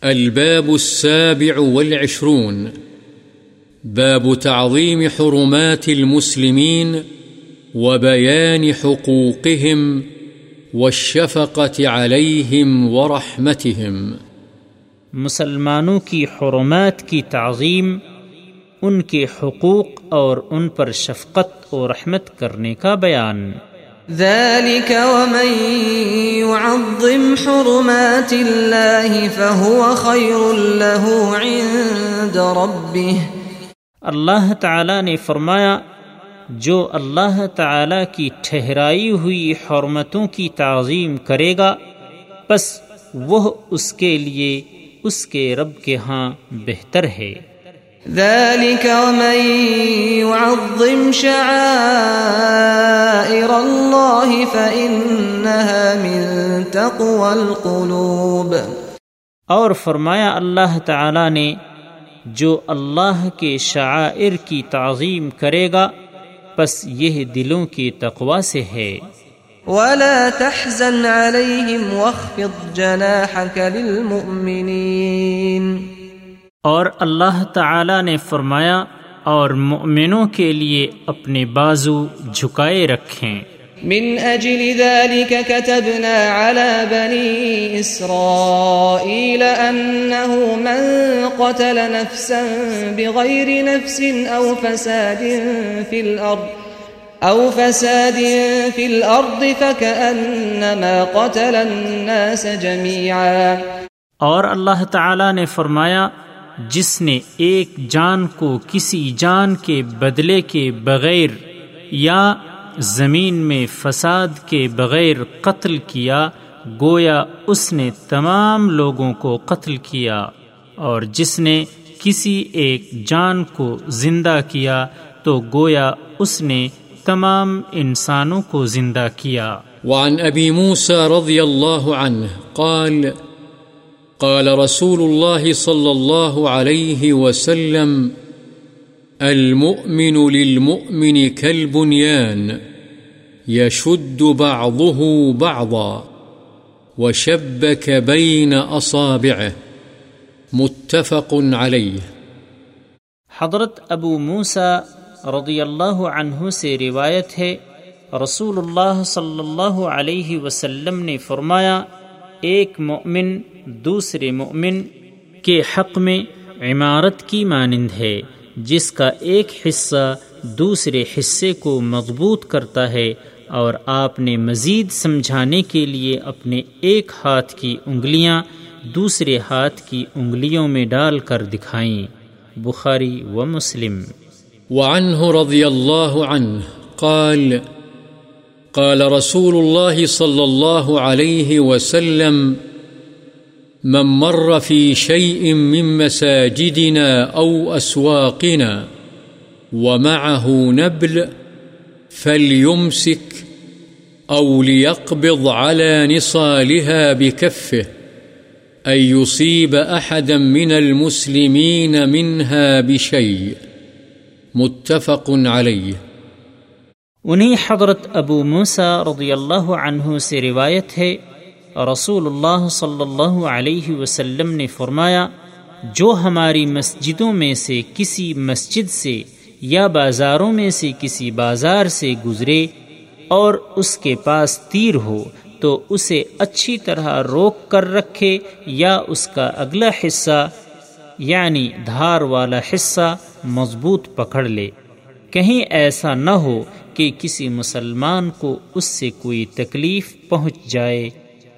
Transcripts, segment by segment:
الباب السابع والعشرون. باب تعظيم حرمات المسلمين وبيان حقوقهم والشفقة عليهم ورحمتهم. مسلمانوں کی حرمات کی تعظیم، ان کے حقوق اور ان پر شفقت و رحمت کرنے کا بیان۔ ذلك ومن يعظم حرمات الله فهو خير له عند ربه۔ اللہ تعالی نے فرمایا، جو اللہ تعالی کی ٹھہرائی ہوئی حرمتوں کی تعظیم کرے گا بس وہ اس کے لیے، اس کے رب کے ہاں بہتر ہے۔ ذلك ومن يعظم شعائر الله فإنها من تقوى القلوب۔ اور فرمایا اللہ تعالی نے جو اللہ کے شعائر کی تعظیم کرے گا بس یہ دلوں کی تقوا سے ہے۔ ولا تحزن عليهم واخفض جناحك للمؤمنين۔ اور اللہ تعالی نے فرمایا اور مؤمنوں کے لیے اپنے بازو جھکائے رکھیں۔ من أجل ذلك كتبنا على بني إسرائيل أنه من قتل نفسا بغير نفس أو فساد في الأرض أو فساد في الأرض فكأنما قتل الناس جميعا۔ اور اللہ تعالی نے فرمایا جس نے ایک جان کو کسی جان کے بدلے کے بغیر یا زمین میں فساد کے بغیر قتل کیا، گویا اس نے تمام لوگوں کو قتل کیا اور جس نے کسی ایک جان کو زندہ کیا تو گویا اس نے تمام انسانوں کو زندہ کیا۔ وعن أبي موسى رضي الله عنه قال قال رسول الله صلى الله عليه وسلم، المؤمن للمؤمن كالبنيان، يشد بعضه بعضا، وشبك بين أصابعه، متفق عليه. حضرت ابو موسا رضی اللہ عنہ سے روایت ہے، رسول اللہ صلی اللہ علیہ وسلم نے فرمایا، ایک مومن دوسرے مومن کے حق میں عمارت کی مانند ہے، جس کا ایک حصہ دوسرے حصے کو مضبوط کرتا ہے اور آپ نے مزید سمجھانے کے لیے اپنے ایک ہاتھ کی انگلیاں دوسرے ہاتھ کی انگلیوں میں ڈال کر دکھائیں۔ بخاری و مسلم۔ وعنه رضي الله عنه قال قال رسول الله صلى الله عليه وسلم من مر في شيء من مساجدنا أو أسواقنا ومعه نبل فليمسك أو ليقبض على نصالها بكفه أن يصيب أحدا من المسلمين منها بشيء متفق عليه انہیں حضرت ابو موسا رضی اللہ عنہ سے روایت ہے رسول اللہ صلی اللہ علیہ وسلم نے فرمایا، جو ہماری مسجدوں میں سے کسی مسجد سے یا بازاروں میں سے کسی بازار سے گزرے اور اس کے پاس تیر ہو، تو اسے اچھی طرح روک کر رکھے یا اس کا اگلا حصہ یعنی دھار والا حصہ، مضبوط پکڑ لے۔ کہیں ایسا نہ ہو کہ کسی مسلمان کو اس سے کوئی تکلیف پہنچ جائے۔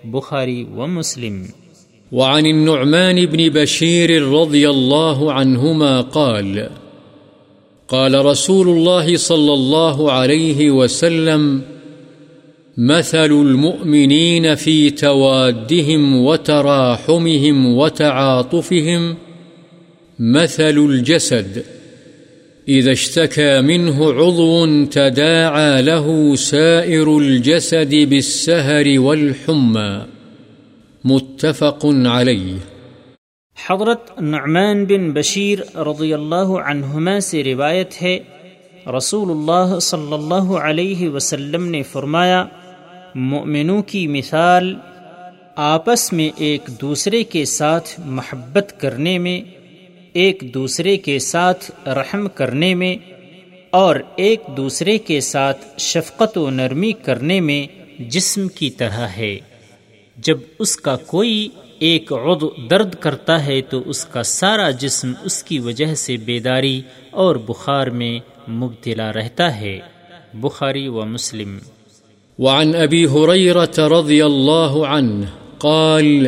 بخاری و مسلم. وعن النعمان بن بشير رضي الله عنهما قال قال رسول الله صلى الله عليه وسلم، مثل المؤمنين في توادهم وتراحمهم وتعاطفهم مثل الجسد. إذا اشتكى منه عضو تداعى له سائر الجسد بالسهر والحمى. متفق عليه. حضرت نعمان بن بشیر رضی اللہ عنہما سے روایت ہے، رسول اللہ صلی اللہ علیہ وسلم نے فرمایا، مؤمنوں کی مثال آپس میں ایک دوسرے کے ساتھ محبت کرنے میں ایک دوسرے کے ساتھ رحم کرنے میں اور ایک دوسرے کے ساتھ شفقت و نرمی کرنے میں جسم کی طرح ہے۔ جب اس کا کوئی ایک عضو درد کرتا ہے تو اس کا سارا جسم اس کی وجہ سے بیداری اور بخار میں مبتلا رہتا ہے۔ بخاری و مسلم۔ وعن ابی حریرت رضی اللہ عنہ قال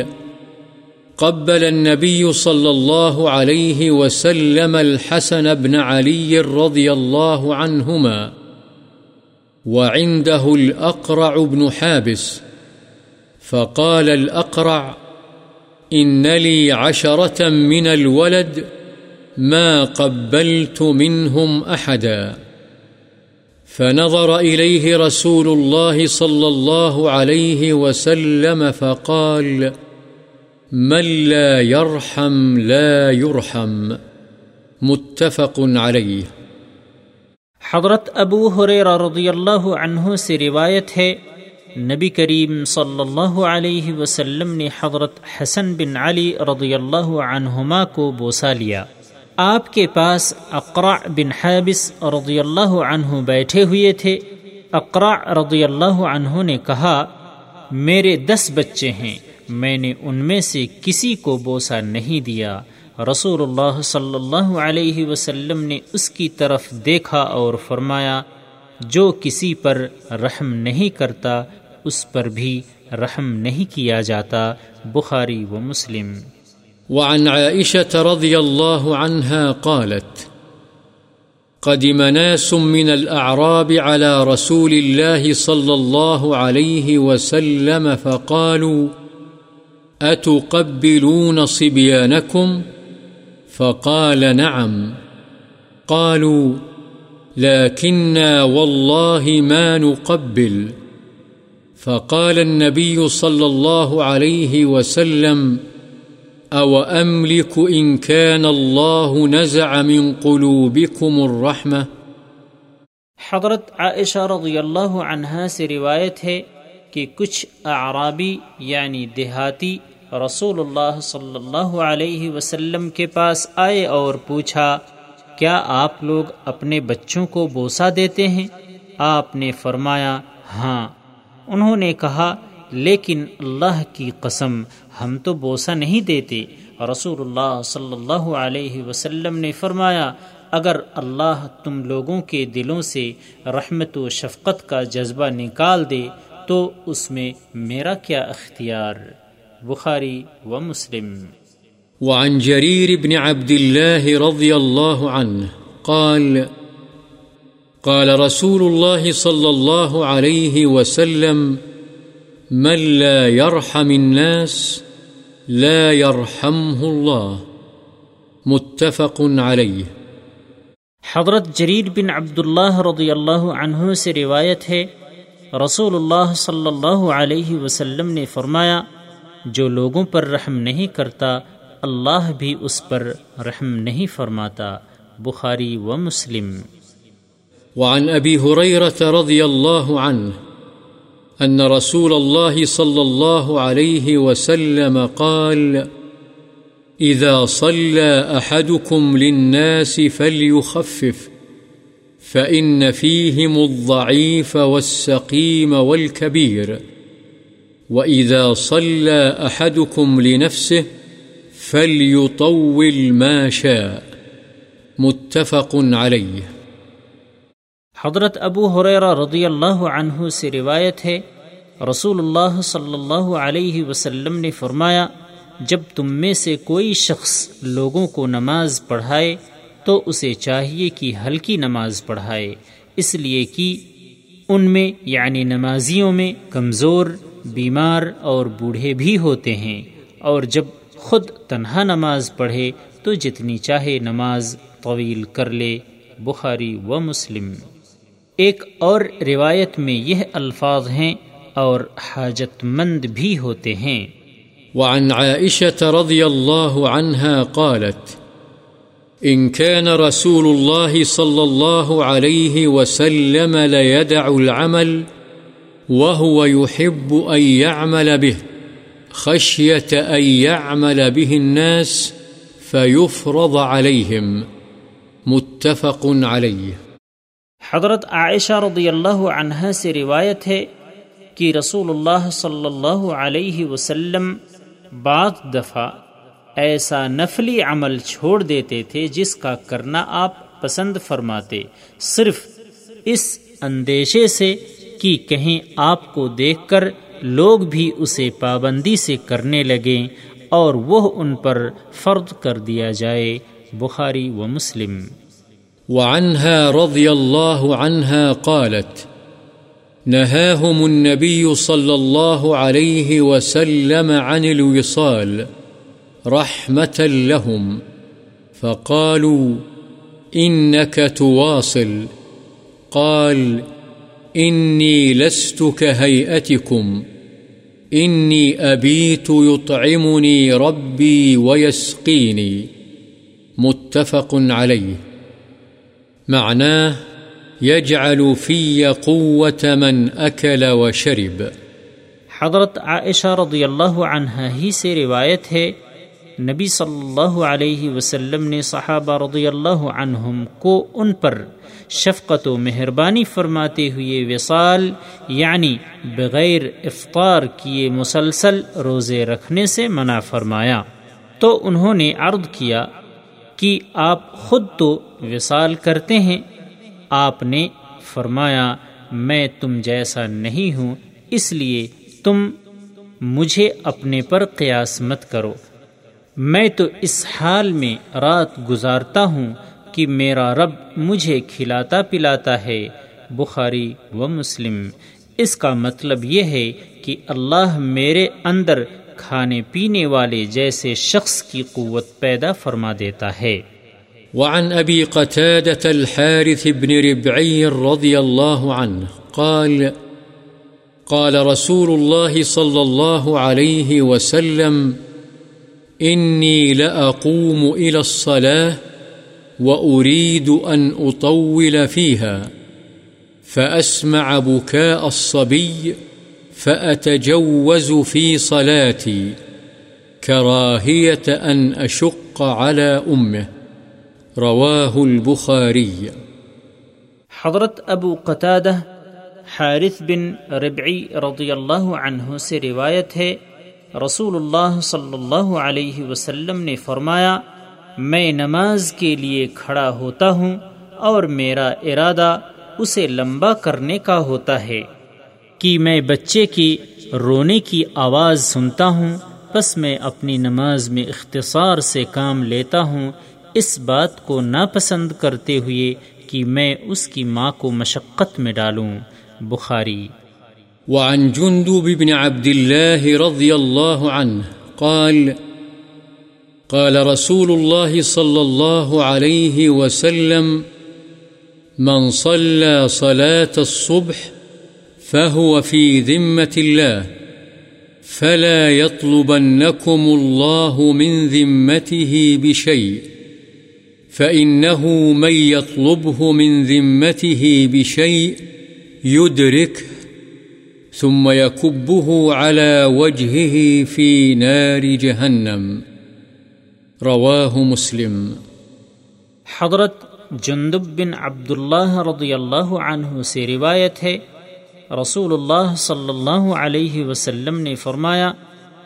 قبل النبي صلى الله عليه وسلم الحسن بن علي رضي الله عنهما، وعنده الأقرع بن حابس، فقال الأقرع إن لي عشرة من الولد ما قبلت منهم أحدا. فنظر إليه رسول الله صلى الله عليه وسلم فقال فقال من لا يرحم لا يرحم. متفق عليه حضرت ابو حریر رضی اللہ عنہ سے روایت ہے، نبی کریم صلی اللہ علیہ وسلم نے حضرت حسن بن علی رضی اللہ عنہما کو بوسا لیا۔ آپ کے پاس اقرع بن حابس رضی اللہ عنہ بیٹھے ہوئے تھے۔ اقرع رضی اللہ عنہ نے کہا، میرے دس بچے ہیں۔ میں نے ان میں سے کسی کو بوسا نہیں دیا۔ رسول اللہ صلی اللہ علیہ وسلم نے اس کی طرف دیکھا اور فرمایا، جو کسی پر رحم نہیں کرتا، اس پر بھی رحم نہیں کیا جاتا۔ بخاری و مسلم۔ وعن عائشة رضي الله عنها قالت قدم ناس من الأعراب على رسول الله صلى الله عليه وسلم فقالوا أتقبلون صبيانكم؟ فقال نعم. قالوا، لكننا والله ما نقبل. فقال النبي صلى الله عليه وسلم أو أملك إن كان الله نزع من قلوبكم الرحمة؟ حضرت عائشہ رضی اللہ عنہا سے روایت ہے کہ کچھ اعرابی یعنی دیہاتی رسول اللہ صلی اللہ علیہ وسلم کے پاس آئے اور پوچھا، کیا آپ لوگ اپنے بچوں کو بوسا دیتے ہیں؟ آپ نے فرمایا ہاں۔ انہوں نے کہا، لیکن اللہ کی قسم، ہم تو بوسا نہیں دیتے۔ رسول اللہ صلی اللہ علیہ وسلم نے فرمایا، اگر اللہ تم لوگوں کے دلوں سے رحمت و شفقت کا جذبہ نکال دے، تو اس میں میرا کیا اختیار؟ بخاري ومسلم وعن جرير بن عبد الله رضي الله عنه قال قال رسول الله صلى الله عليه وسلم من لا يرحم الناس لا يرحمه الله. متفق عليه۔ حضرت جریر بن عبداللہ رضی اللہ عنہ سے روایت ہے رسول اللہ صلی اللہ علیہ وسلم نے فرمایا جو لوگوں پر رحم نہیں کرتا، اللہ بھی اس پر رحم نہیں فرماتا۔ بخاری و مسلم۔ وعن ابی حریرت رضی اللہ عنہ ان رسول الله صلى الله عليه وسلم قال إذا صلى أحدكم للناس فليخفف فإن فيهم الضعيف والسقيم والكبير وإذا صلى أحدكم لنفسه فليطول ما شاء۔ متفق عليه۔ حضرت ابو حریرہ رضی اللہ عنہ سے روایت ہے رسول اللہ صلی اللہ علیہ وسلم نے فرمایا، جب تم میں سے کوئی شخص لوگوں کو نماز پڑھائے، تو اسے چاہیے کہ ہلکی نماز پڑھائے، اس لیے کہ ان میں یعنی نمازیوں میں، کمزور بیمار اور بوڑھے بھی ہوتے ہیں اور جب خود تنہا نماز پڑھے تو جتنی چاہے نماز طویل کر لے، بخاری و مسلم۔ ایک اور روایت میں یہ الفاظ ہیں اور حاجت مند بھی ہوتے ہیں۔ وعن عائشة رضي الله عنها قالت، إن كان رسول الله صلى الله عليه وسلم ليدع العمل وهو يحب أن يعمل به، خشية أن يعمل به الناس فيفرض عليهم۔ متفق عليه۔ حضرت عائشہ رضی اللہ عنہ سے روایت ہے کہ رسول اللہ صلی اللہ علیہ وسلم بعض دفعہ ایسا نفلی عمل چھوڑ دیتے تھے جس کا کرنا آپ پسند فرماتے، صرف اس اندیشے سے کہ کہیں آپ کو دیکھ کر لوگ بھی اسے پابندی سے کرنے لگیں اور وہ ان پر فرد کر دیا جائے، بخاری و مسلم۔ وعنها رضي الله عنها قالت، نهاهم النبي صلى الله عليه وسلم عن الوصال رحمة لهم، فقالوا إنك تواصل، قال إني لست كهيئتكم إني أبيت يطعمني ربي ويسقيني متفق عليه معناه يجعل في قوة من أكل وشرب حضرت عائشہ رضی اللہ عنہ ہی سے روایت ہے نبی صلی اللہ علیہ وسلم نے صحابہ رضی اللہ عنہم کو ان پر شفقت و مہربانی فرماتے ہوئے وصال یعنی بغیر افطار کیے مسلسل روزے رکھنے سے منع فرمایا۔ تو انہوں نے عرض کیا کہ آپ خود تو وصال کرتے ہیں۔ آپ نے فرمایا، میں تم جیسا نہیں ہوں، اس لیے تم مجھے اپنے پر قیاس مت کرو۔ میں تو اس حال میں رات گزارتا ہوں کہ میرا رب مجھے کھلاتا پلاتا ہے، بخاری و مسلم۔ اس کا مطلب یہ ہے کہ اللہ میرے اندر کھانے پینے والے جیسے شخص کی قوت پیدا فرما دیتا ہے۔ وعن أبي قتادة الحارث بن ربعي رضي الله عنه قال قال رسول الله صلى الله عليه وسلم إني لأقوم إلى الصلاة وأريد أن أطول فيها، فأسمع بكاء الصبي فأتجوز في صلاتي كراهية أن أشق على أمه. رواه البخاري. حضرت ابو قتادہ حارث بن ربعی رضی اللہ عنہ سے روایت ہے رسول اللہ صلی اللہ علیہ وسلم نے فرمایا، میں نماز کے لیے کھڑا ہوتا ہوں اور میرا ارادہ اسے لمبا کرنے کا ہوتا ہے۔ کہ میں بچے کی رونے کی آواز سنتا ہوں بس میں اپنی نماز میں اختصار سے کام لیتا ہوں، اس بات کو ناپسند کرتے ہوئے کہ میں اس کی ماں کو مشقت میں ڈالوں۔ بخاری وعن جندب بن عبد الله رضي الله عنه قال قال رسول الله صلى الله عليه وسلم، من صلى صلاة الصبح فهو في ذمة الله، فلا يطلبنكم الله من ذمته بشيء، فإنه من يطلبه من ذمته بشيء يدرك ثم يكبه على وجهه في نار جهنم۔ رواه مسلم۔ حضرت جندب بن عبداللہ رضی اللہ عنہ سے روایت ہے رسول اللہ صلی اللہ علیہ وسلم نے فرمایا،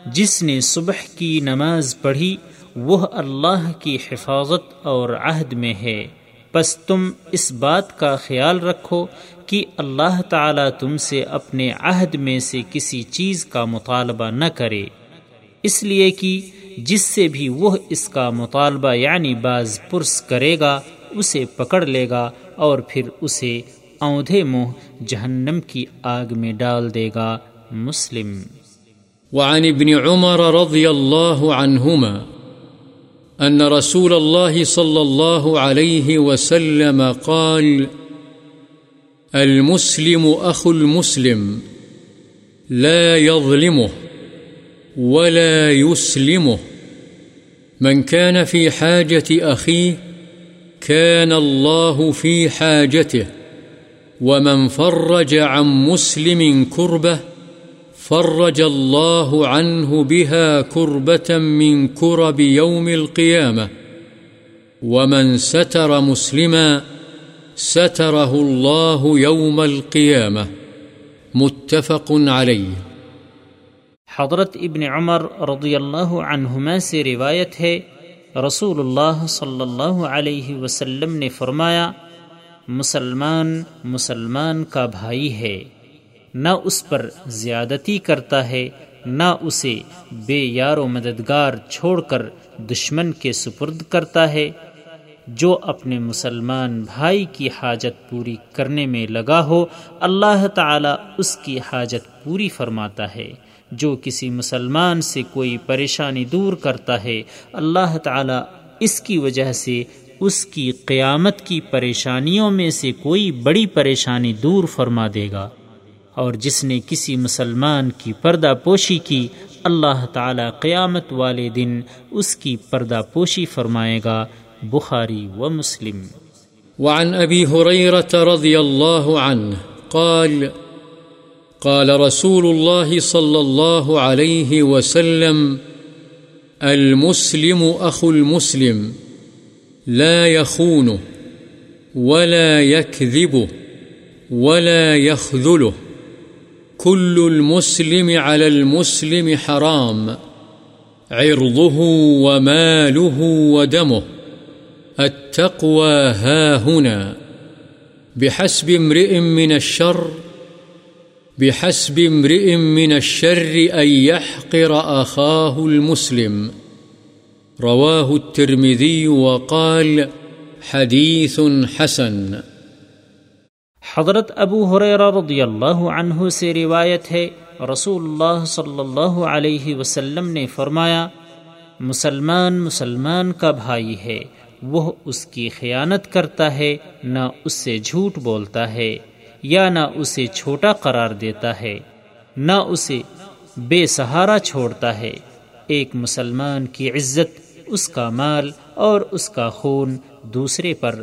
جس نے صبح کی نماز پڑھی، وہ اللہ کی حفاظت اور عہد میں ہے۔ بس تم اس بات کا خیال رکھو کہ اللہ تعالی تم سے اپنے عہد میں سے کسی چیز کا مطالبہ نہ کرے۔ اس لیے کہ جس سے بھی وہ اس کا مطالبہ یعنی بعض پرس کرے گا، اسے پکڑ لے گا اور پھر اسے اوندھے منہ جہنم کی آگ میں ڈال دے گا۔ مسلم۔ وعن ابن عمر رضي الله عنهما أن رسول الله صلى الله عليه وسلم قال، المسلم أخو المسلم لا يظلمه ولا يسلمه. من كان في حاجة أخيه كان الله في حاجته، ومن فرج عن مسلم كربه فرج الله عنه بها كربة من كرب يوم القيامة ومن ستر مسلما ستره الله يوم القيامة متفق عليه حضرت ابن عمر رضی اللہ عنہما سے روایت ہے رسول اللہ صلی اللہ علیہ وسلم نے فرمایا، مسلمان مسلمان کا بھائی ہے۔ نہ اس پر زیادتی کرتا ہے، نہ اسے بے یار و مددگار چھوڑ کر دشمن کے سپرد کرتا ہے، جو اپنے مسلمان بھائی کی حاجت پوری کرنے میں لگا ہو، اللہ تعالی اس کی حاجت پوری فرماتا ہے۔ جو کسی مسلمان سے کوئی پریشانی دور کرتا ہے، اللہ تعالی اس کی وجہ سے اس کی قیامت کی پریشانیوں میں سے کوئی بڑی پریشانی دور فرما دے گا۔ اور جس نے کسی مسلمان کی پردہ پوشی کی، اللہ تعالی قیامت والے دن اس کی پردہ پوشی فرمائے گا، بخاری و مسلم۔ وعن قال قال رسول الله صلى الله عليه وسلم، المسلم أخو المسلم، لا يخونه ولا يكذبه ولا يخذله كل المسلم على المسلم حرام، عرضه وماله ودمه، التقوى ها هنا، بحسب امرئ من الشر، بحسب امرئ من الشر أن يحقر أخاه المسلم. رواه الترمذي وقال حديث حسن. حضرت ابو حریرہ رضی اللہ عنہ سے روایت ہے رسول اللہ صلی اللہ علیہ وسلم نے فرمایا، مسلمان مسلمان کا بھائی ہے، وہ اس کی خیانت کرتا ہے، نہ اس سے جھوٹ بولتا ہے، یا نہ اسے چھوٹا قرار دیتا ہے، نہ اسے بے سہارا چھوڑتا ہے۔ ایک مسلمان کی عزت، اس کا مال اور اس کا خون دوسرے پر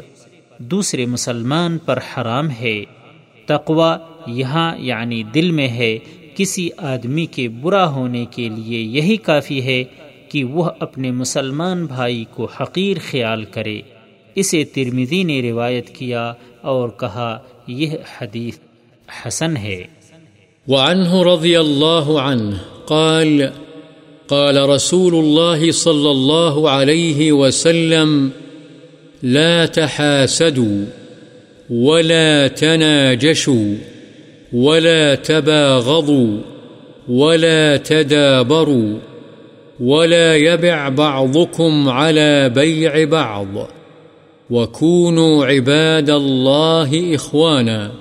دوسرے مسلمان پر حرام ہے۔ تقوا یہاں یعنی دل میں ہے۔ کسی آدمی کے برا ہونے کے لیے یہی کافی ہے کہ وہ اپنے مسلمان بھائی کو حقیر خیال کرے۔ اسے ترمیدی نے روایت کیا اور کہا، یہ حدیث حسن ہے۔ وعنه رضي الله عنه قال قال رسول الله صلى الله عليه وسلم لا تحاسدوا ولا تناجشوا ولا تباغضوا ولا تدابروا ولا يبع بعضكم على بيع بعض وكونوا عباد الله إخوانا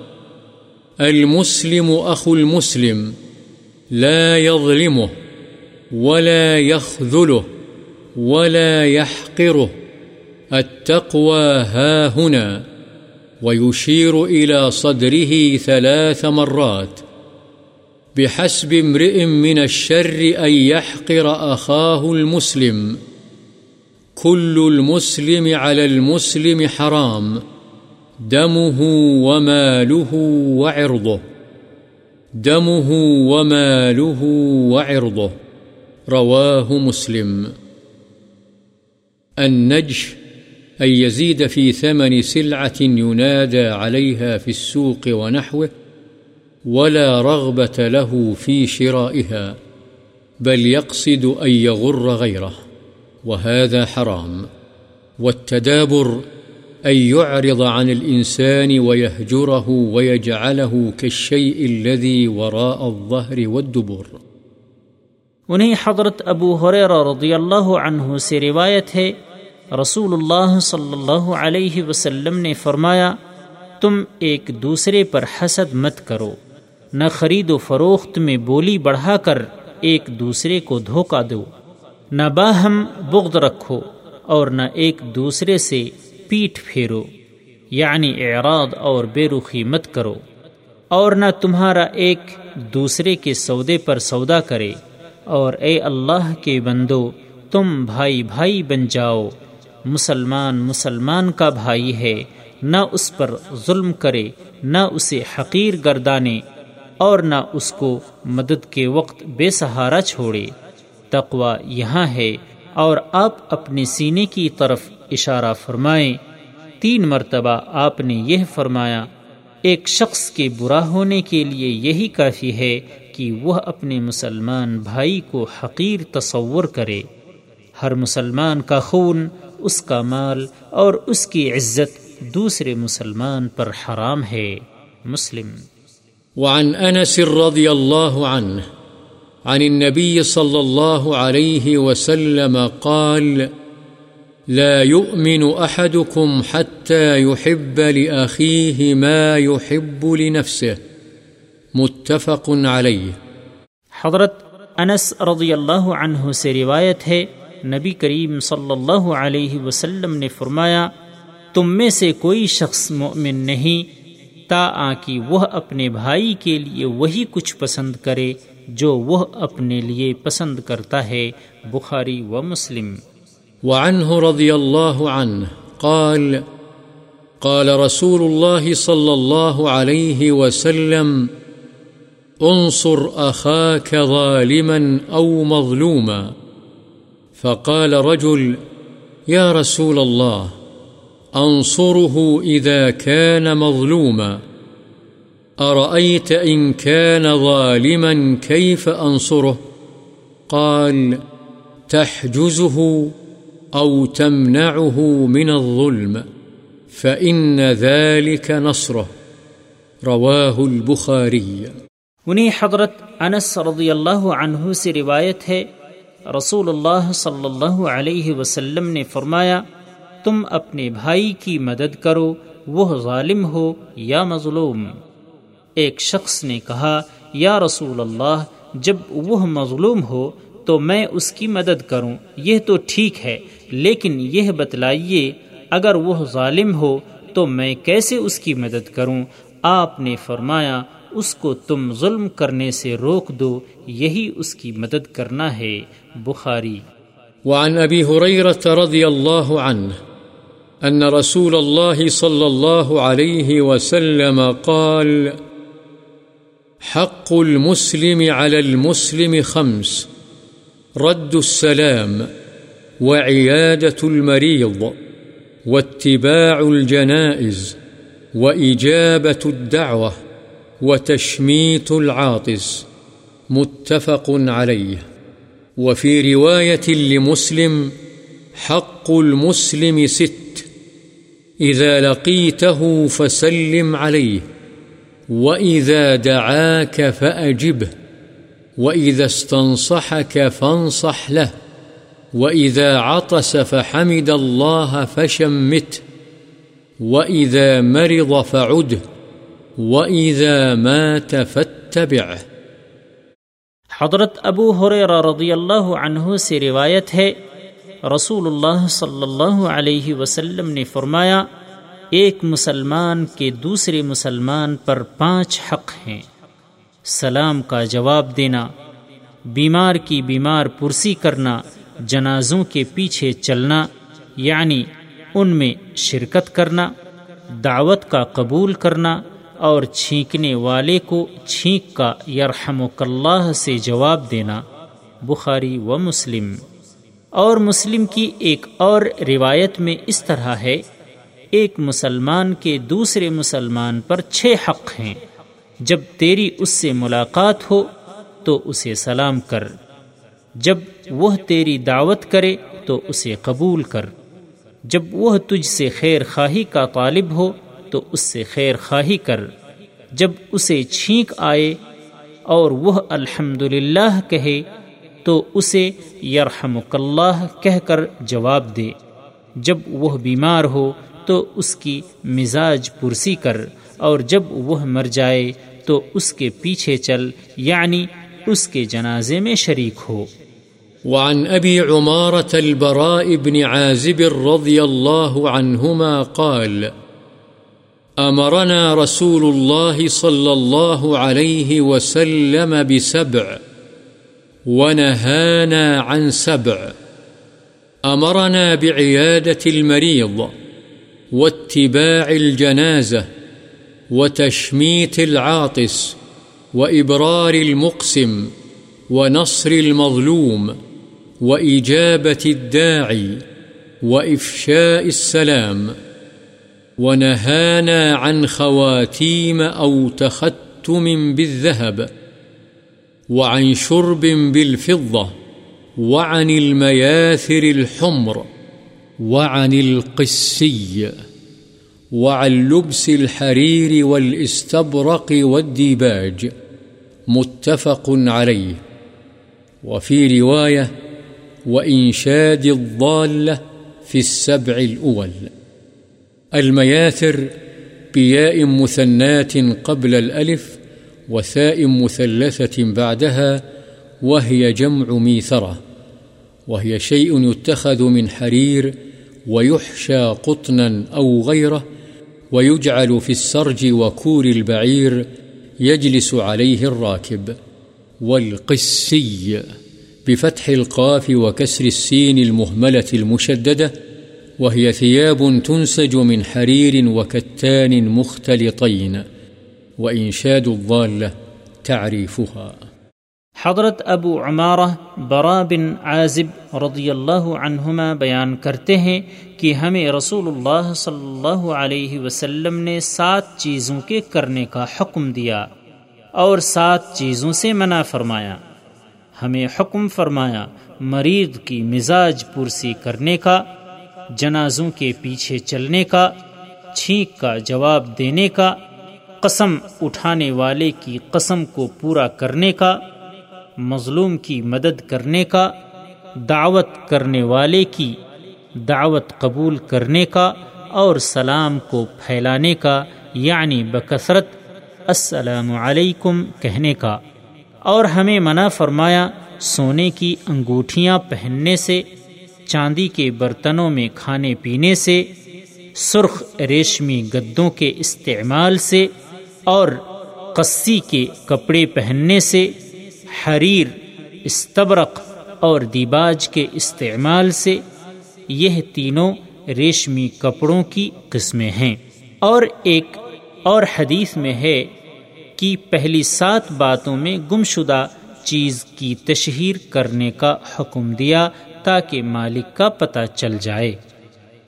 المسلم أخو المسلم لا يظلمه ولا يخذله ولا يحقره التقوى ها هنا، ويشير إلى صدره ثلاث مرات، بحسب امرئ من الشر أن يحقر أخاه المسلم. كل المسلم على المسلم حرام، دمه وماله وعرضه. دمه وماله وعرضه. رواه مسلم. النجش أن يزيد في ثمن سلعة ينادى عليها في السوق ونحوه ولا رغبة له في شرائها، بل يقصد أن يغر غيره، وهذا حرام. والتدابر، أن يعرض عن الإنسان ويهجره ويجعله كالشيء الذي وراء الظهر والدبر. انہیں حضرت ابو حریر رضی اللہ عنہ سے روایت ہے رسول اللہ صلی اللہ علیہ وسلم نے فرمایا، تم ایک دوسرے پر حسد مت کرو، نہ خرید و فروخت میں بولی بڑھا کر ایک دوسرے کو دھوکہ دو، نہ باہم بغض رکھو اور نہ ایک دوسرے سے پیٹ پھیرو یعنی اعراض اور بے رخی مت کرو، اور نہ تمہارا ایک دوسرے کے سودے پر سودا کرے، اور اے اللہ کے بندو، تم بھائی بھائی بن جاؤ۔ مسلمان مسلمان کا بھائی ہے، نہ اس پر ظلم کرے، نہ اسے حقیر گردانے، اور نہ اس کو مدد کے وقت بے سہارا چھوڑے۔ تقوا یہاں ہے، اور آپ اپنے سینے کی طرف اشارہ فرمائیں۔ تین مرتبہ آپ نے یہ فرمایا، ایک شخص کے برا ہونے کے لیے یہی کافی ہے کہ وہ اپنے مسلمان بھائی کو حقیر تصور کرے۔ ہر مسلمان کا خون اس کا مال اور اس کی عزت دوسرے مسلمان پر حرام ہے۔ مسلم۔ وعن انس رضی اللہ عنہ عن النبي صلى الله عليه وسلم قال لا يؤمن أحدكم حتى يحب لأخيه ما يحب لنفسه متفق عليه حضرت انس رضی اللہ عنہ سے روایت ہے نبی کریم صلی اللہ علیہ وسلم نے فرمایا، تم میں سے کوئی شخص مؤمن نہیں، تا آ کہ وہ اپنے بھائی کے لیے وہی کچھ پسند کرے جو وہ اپنے لیے پسند کرتا ہے، بخاری و مسلم۔ وعنه رضي الله عنه قال قال رسول الله صلى الله عليه وسلم، انصر أخاك ظالما أو مظلوما۔ فقال رجل، يا رسول الله، أنصره إذا كان مظلوما، أرأيت إن كان ظالما كيف أنصره؟ قال، تحجزه أو تمنعه من الظلم، فإن ذلك نصره. رواه البخاري. انہیں حضرت انس رضی اللہ عنہ سے روایت ہے رسول اللہ صلی اللہ علیہ وسلم نے فرمایا، تم اپنے بھائی کی مدد کرو، وہ ظالم ہو یا مظلوم۔ ایک شخص نے کہا، یا رسول اللہ، جب وہ مظلوم ہو تو میں اس کی مدد کروں، یہ تو ٹھیک ہے، لیکن یہ بتلائیے، اگر وہ ظالم ہو تو میں کیسے اس کی مدد کروں؟ آپ نے فرمایا اس کو تم ظلم کرنے سے روک دو، یہی اس کی مدد کرنا ہے۔ بخاری۔ وعن أبي هريرة رضي الله عنه أن رسول الله صلى الله عليه وسلم قال، حق المسلم على المسلم خمس، رد السلام وعيادة المريض واتباع الجنائز وإجابة الدعوة وتشميت العاطس، متفق عليه. وفي رواية لمسلم، حق المسلم ست، إذا لقيته فسلم عليه، وإذا دعاك فأجبه، وإذا استنصحك فانصح له، وإذا عطس فحمد الله فشمته، وإذا مرض فعده. وإذا مات فاتبعه۔ حضرت ابو حریرہ رضی اللہ عنہ سے روایت ہے رسول اللہ صلی اللہ علیہ وسلم نے فرمایا، ایک مسلمان کے دوسرے مسلمان پر پانچ حق ہیں۔ سلام کا جواب دینا، بیمار کی بیمار پرسی کرنا، جنازوں کے پیچھے چلنا یعنی ان میں شرکت کرنا، دعوت کا قبول کرنا اور چھینکنے والے کو چھینک کا یرحم اللہ سے جواب دینا، بخاری و مسلم۔ اور مسلم کی ایک اور روایت میں اس طرح ہے، ایک مسلمان کے دوسرے مسلمان پر چھ حق ہیں۔ جب تیری اس سے ملاقات ہو تو اسے سلام کر۔ جب وہ تیری دعوت کرے تو اسے قبول کر۔ جب وہ تجھ سے خیر خواہی کا طالب ہو تو اس سے خیر خواہی کر۔ جب اسے چھینک آئے اور وہ الحمد کہے تو اسے یرحم اللہ کہہ کر جواب دے۔ جب وہ بیمار ہو تو اس کی مزاج پرسی کر۔ اور جب وہ مر جائے تو اس کے پیچھے چل یعنی اس کے جنازے میں شریک ہو۔ وعن أبي عمارة البراء بن عازب رضي الله عنهما قال أمرنا رسول الله صلى الله عليه وسلم بسبع ونهانا عن سبع. أمرنا بعيادة المريض واتباع الجنازة وتشميت العاطس وإبرار المقسم ونصر المظلوم وإجابة الداعي وإفشاء السلام. ونهانا عن خواتيم أو تختم بالذهب وعن شرب بالفضة وعن المياثر الحمر وعن القسي وعن لبس الحرير والاستبرق والديباج متفق عليه وفي رواية وإنشاد الضالة في السبع الأول المياثر بياء مثنات قبل الألف وثاء مثلثة بعدها وهي جمع ميثرة، وهي شيء يتخذ من حرير ويحشى قطنا أو غيره ويجعل في السرج وكور البعير يجلس عليه الراكب. والقسي بفتح القاف وكسر السين المهملة المشددة وهي ثياب تنسج من حرير وكتان مختلطين، وإنشاد الضالة تعريفها. حضرت ابو عمارہ برا بن عازب رضی اللہ عنہما بیان کرتے ہیں کہ ہمیں رسول اللہ صلی اللہ علیہ وسلم نے سات چیزوں کے کرنے کا حکم دیا اور سات چیزوں سے منع فرمایا۔ ہمیں حکم فرمایا مریض کی مزاج پرسی کرنے کا جنازوں کے پیچھے چلنے کا، چھینک کا جواب دینے کا، قسم اٹھانے والے کی قسم کو پورا کرنے کا، مظلوم کی مدد کرنے کا، دعوت کرنے والے کی دعوت قبول کرنے کا اور سلام کو پھیلانے کا یعنی بکثرت السلام علیکم کہنے کا۔ اور ہمیں منع فرمایا سونے کی انگوٹھیاں پہننے سے چاندی کے برتنوں میں کھانے پینے سے، سرخ ریشمی گدوں کے استعمال سے اور قصی کے کپڑے پہننے سے حریر، استبرق اور دیباج کے استعمال سے یہ تینوں ریشمی کپڑوں کی قسمیں ہیں۔ اور ایک اور حدیث میں ہے کہ پہلی سات باتوں میں گمشدہ چیز کی تشہیر کرنے کا حکم دیا تاکہ مالک کا پتہ چل جائے۔